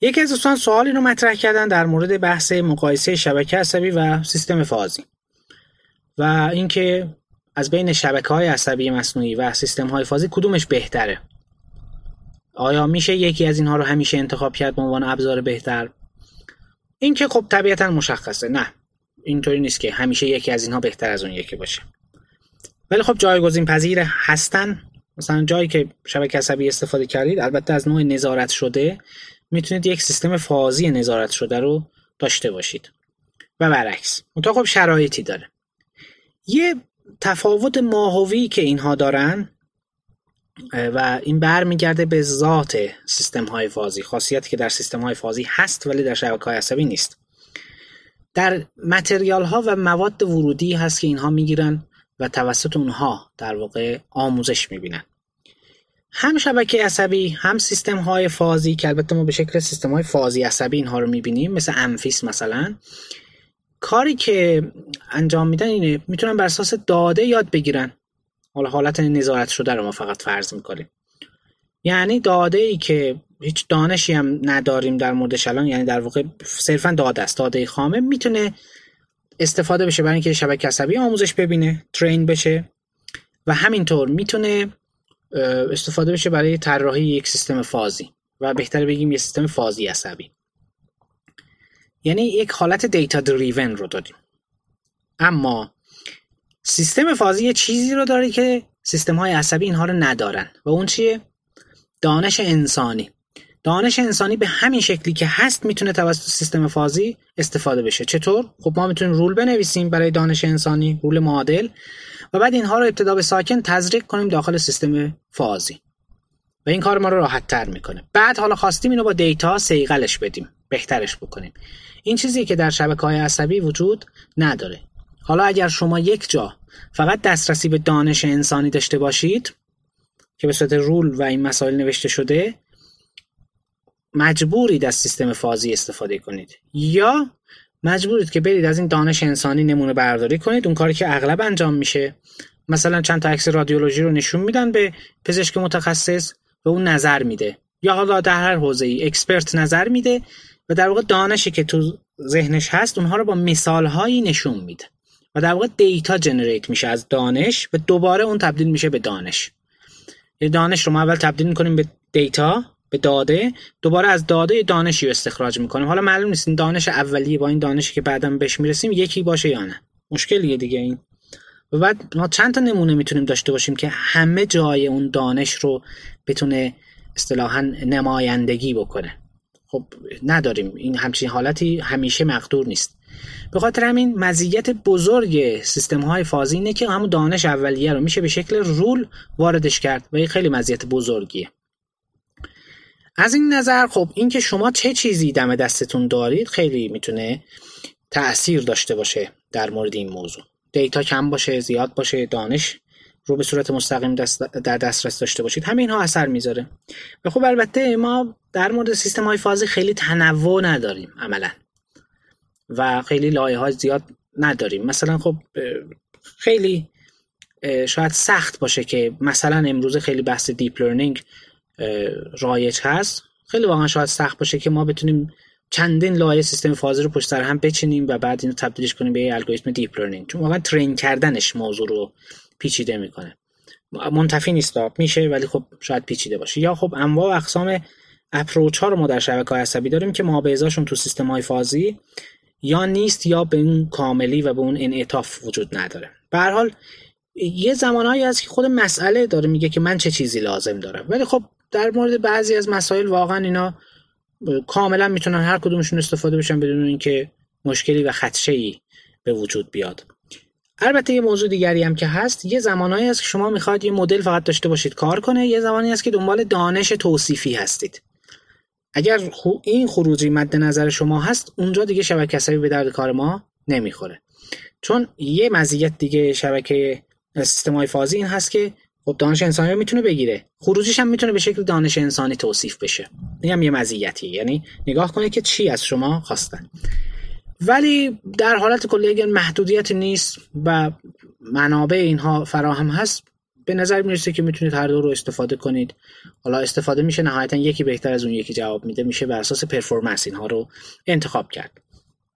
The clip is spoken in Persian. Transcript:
یکی از دوستان سوالی رو مطرح کردن در مورد بحث مقایسه شبکه عصبی و سیستم فازی و اینکه از بین شبکه های عصبی مصنوعی و سیستم های فازی کدومش بهتره. آیا میشه یکی از اینها رو همیشه انتخاب کرد به عنوان ابزار بهتر؟ این که خب طبیعتا مشخصه. نه اینطوری نیست که همیشه یکی از اینها بهتر از اون یکی باشه. ولی خب جایگزین پذیر هستن. مثلا جایی که شبکه عصبی استفاده کردید البته از نوع نظارت شده. می‌تونید یک سیستم فازی نظارت شده رو داشته باشید. و برعکس منتها خب شرایطی داره. یه تفاوت ماهوی که اینها دارن و این برمیگرده به ذات سیستم های فازی. خاصیتی که در سیستم های فازی هست ولی در شبکه های عصبی نیست. در متریال ها و مواد ورودی هست که اینها می‌گیرن و توسط اونها در واقع آموزش می‌بینن. هم شبکه عصبی هم سیستم های فازی که البته ما به شکل سیستم های فازی عصبی اینها رو می‌بینیم مثل امفیس مثلا. کاری که انجام میدن اینه می‌تونن بر اساس داده یاد بگیرن. حالا حالت نظارت شده رو ما فقط فرض می‌کنیم. یعنی داده ای که هیچ دانشی هم نداریم در موردش الان یعنی در واقع صرفا داده است داده خامه می‌تونه استفاده بشه برای اینکه شبکه عصبی آموزش ببینه ترین بشه. و همینطور می‌تونه استفاده بشه برای طراحی یک سیستم فازی و بهتر بگیم یک سیستم فازی عصبی. یعنی یک حالت دیتا دریون رو داریم اما سیستم فازی یه چیزی رو داره که سیستم های عصبی اینها رو ندارن. و اون چیه؟ دانش انسانی. دانش انسانی به همین شکلی که هست می‌تونه توسط سیستم فازی استفاده بشه. چطور؟ خب ما می‌تونیم رول بنویسیم برای دانش انسانی رول معادل و بعد اینها رو ابتدا به ساکن تزریق کنیم داخل سیستم فازی. و این کار ما رو راحت تر می‌کنه. بعد حالا خواستیم اینو با دیتا سیقلش بدیم بهترش بکنیم. این چیزی که در شبکه های عصبی وجود نداره. حالا اگر شما یک جا فقط دسترسی به دانش انسانی داشته باشید که به صورت رول و این مسائل نوشته شده مجبورید از سیستم فازی استفاده کنید. یا مجبورید که برید از این دانش انسانی نمونه برداری کنید اون کاری که اغلب انجام میشه. مثلا چند تا عکس رادیولوژی رو نشون میدن به پزشک متخصص و اون نظر میده. یا حالا در هر حوزه ای expert نظر میده و در واقع دانشی که تو ذهنش هست اونها رو با مثال هایی نشون میده و در واقع data generate میشه از دانش و دوباره اون تبدیل میشه به دانش. یه دانش رو ما اول تبدیل می‌کنیم به data. به داده دوباره از داده دانشی رو استخراج می‌کنیم. حالا معلوم نیست این دانش اولیه با این دانشی که بعدا بهش می‌رسیم یکی باشه یا نه. مشکلیه دیگه این. و بعد ما چند تا نمونه می‌تونیم داشته باشیم که همه جای اون دانش رو بتونه اصطلاحا نمایندگی بکنه. خب نداریم. این همچین حالتی همیشه مقدور نیست. به خاطر همین مزیت بزرگ سیستم های فازی اینه که همون دانش اولیه رو میشه به شکل رول واردش کرد و این خیلی مزیت بزرگیه. از این نظر خب اینکه شما چه چیزی دم دستتون دارید خیلی می‌تونه تاثیر داشته باشه در مورد این موضوع. دیتا کم باشه زیاد باشه دانش رو به صورت مستقیم دست در دسترس داشته باشید همه اینها اثر می‌ذاره. و خب البته ما در مورد سیستم های فازی خیلی تنوع نداریم عملا. و خیلی لایه های زیاد نداریم. مثلا خب خیلی شاید سخت باشه که مثلا امروز خیلی بحث deep learning رایج هست. خیلی واقعا شاید سخت باشه که ما بتونیم چندین لایه سیستم فازی رو پشت سر هم بچینیم و بعد اینو تبدیلش کنیم به یه الگوریتم deep learning چون واقعا train کردنش موضوع رو پیچیده می‌کنه. منتفی نیست میشه ولی خب شاید پیچیده باشه. یا خب انواع و اقسام approach ها رو ما در شبکه های عصبی داریم که ما تو سیستم های فازی یا نیست یا به اون کاملی و به اون انعطاف وجود نداره. به هر حال یه زمانهایی هست که خود مسئله داره میگه که من چه چیزی لازم دارم. ولی خب در مورد بعضی از مسائل واقعا اینا کاملا می‌تونن هر کدومشون استفاده بشن بدون اینکه مشکلی و خدشه ای به وجود بیاد. البته یه موضوع دیگری هم که هست یه زمانهایی هست که شما می‌خواید یه مدل فقط داشته باشید کار کنه یه زمانی هست که دنبال دانش توصیفی هستید. اگر این خروجی مد نظر شما هست اونجا دیگه شبکه عصبی به درد کار ما نمی‌خوره. چون یه مزیت دیگه شبکه سیستم های فازی این هست که خب دانش انسانی رو می‌تونه بگیره. خروجیش هم می‌تونه به شکل دانش انسانی توصیف بشه. این یه مزیتی یعنی نگاه کنه که چی از شما خواستن. ولی در حالت کلی اگر محدودیت نیست و منابع اینها فراهم هست به نظر می‌رسه که می‌تونید هر دو رو استفاده کنید. حالا استفاده میشه نهایتا یکی بهتر از اون یکی جواب میده. میشه بر اساس پرفورمنس اینها رو انتخاب کرد.